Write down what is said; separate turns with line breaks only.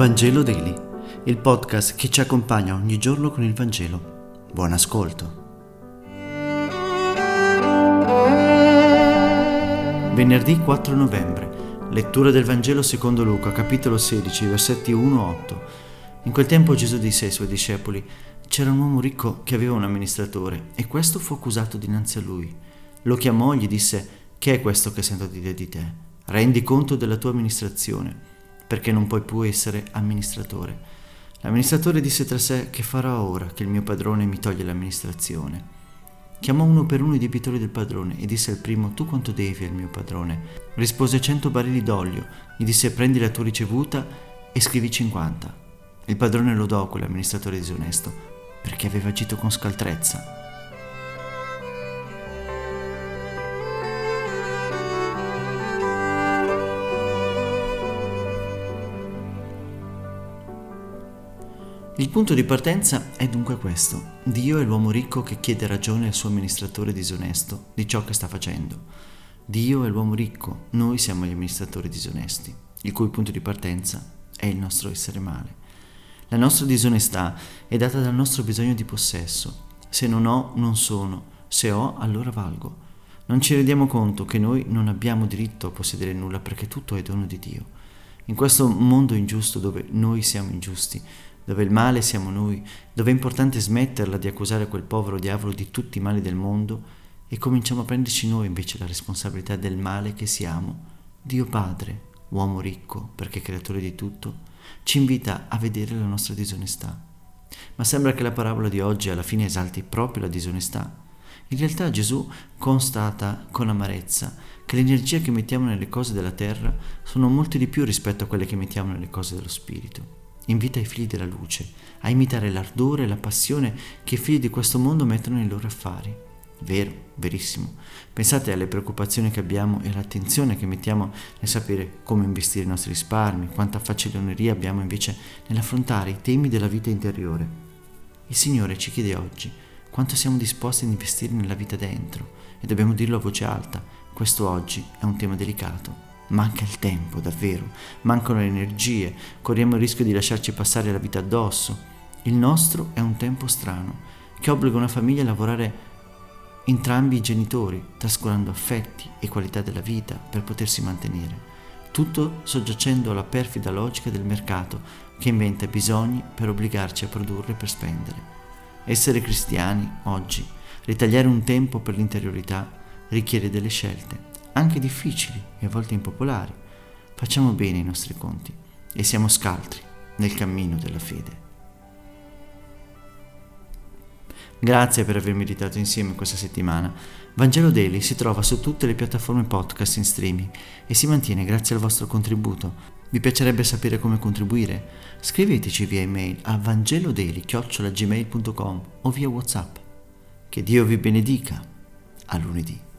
Vangelo Daily, il podcast che ci accompagna ogni giorno con il Vangelo. Buon ascolto. Venerdì 4 novembre, lettura del Vangelo secondo Luca, capitolo 16, versetti 1-8. In quel tempo Gesù disse ai suoi discepoli, c'era un uomo ricco che aveva un amministratore e questo fu accusato dinanzi a lui. Lo chiamò e gli disse, che è questo che sento dire di te? Rendi conto della tua amministrazione perché non puoi più essere amministratore. L'amministratore disse tra sé che farò ora che il mio padrone mi toglie l'amministrazione. Chiamò uno per uno i debitori del padrone e disse al primo tu quanto devi al mio padrone? Rispose cento barili d'olio, gli disse prendi la tua ricevuta e scrivi cinquanta. Il padrone lodò quell'amministratore disonesto perché aveva agito con scaltrezza. Il punto di partenza è dunque questo. Dio è l'uomo ricco che chiede ragione al suo amministratore disonesto di ciò che sta facendo. Dio è l'uomo ricco, noi siamo gli amministratori disonesti, il cui punto di partenza è il nostro essere male. La nostra disonestà è data dal nostro bisogno di possesso. Se non ho, non sono. Se ho, allora valgo. Non ci rendiamo conto che noi non abbiamo diritto a possedere nulla perché tutto è dono di Dio. In questo mondo ingiusto dove noi siamo ingiusti, dove il male siamo noi, dove è importante smetterla di accusare quel povero diavolo di tutti i mali del mondo e cominciamo a prenderci noi invece la responsabilità del male che siamo, Dio Padre, uomo ricco perché creatore di tutto, ci invita a vedere la nostra disonestà. Ma sembra che la parabola di oggi alla fine esalti proprio la disonestà. In realtà Gesù constata con amarezza che l'energia che mettiamo nelle cose della terra sono molte di più rispetto a quelle che mettiamo nelle cose dello spirito invita i figli della luce a imitare l'ardore e la passione che i figli di questo mondo mettono nei loro affari. Vero, verissimo. Pensate alle preoccupazioni che abbiamo e all'attenzione che mettiamo nel sapere come investire i nostri risparmi, quanta faciloneria abbiamo invece nell'affrontare i temi della vita interiore. Il Signore ci chiede oggi quanto siamo disposti ad investire nella vita dentro e dobbiamo dirlo a voce alta, questo oggi è un tema delicato. Manca il tempo, davvero, mancano le energie, corriamo il rischio di lasciarci passare la vita addosso. Il nostro è un tempo strano, che obbliga una famiglia a lavorare entrambi i genitori, trascurando affetti e qualità della vita per potersi mantenere. Tutto soggiacendo alla perfida logica del mercato che inventa bisogni per obbligarci a produrre per spendere. Essere cristiani oggi, ritagliare un tempo per l'interiorità, richiede delle scelte anche difficili e a volte impopolari, facciamo bene i nostri conti e siamo scaltri nel cammino della fede. Grazie per aver meditato insieme questa settimana. Vangelo Daily si trova su tutte le piattaforme podcast in streaming e si mantiene grazie al vostro contributo. Vi piacerebbe sapere come contribuire? Scriveteci via email a vangelodaily.gmail.com o via Whatsapp. Che Dio vi benedica. A lunedì.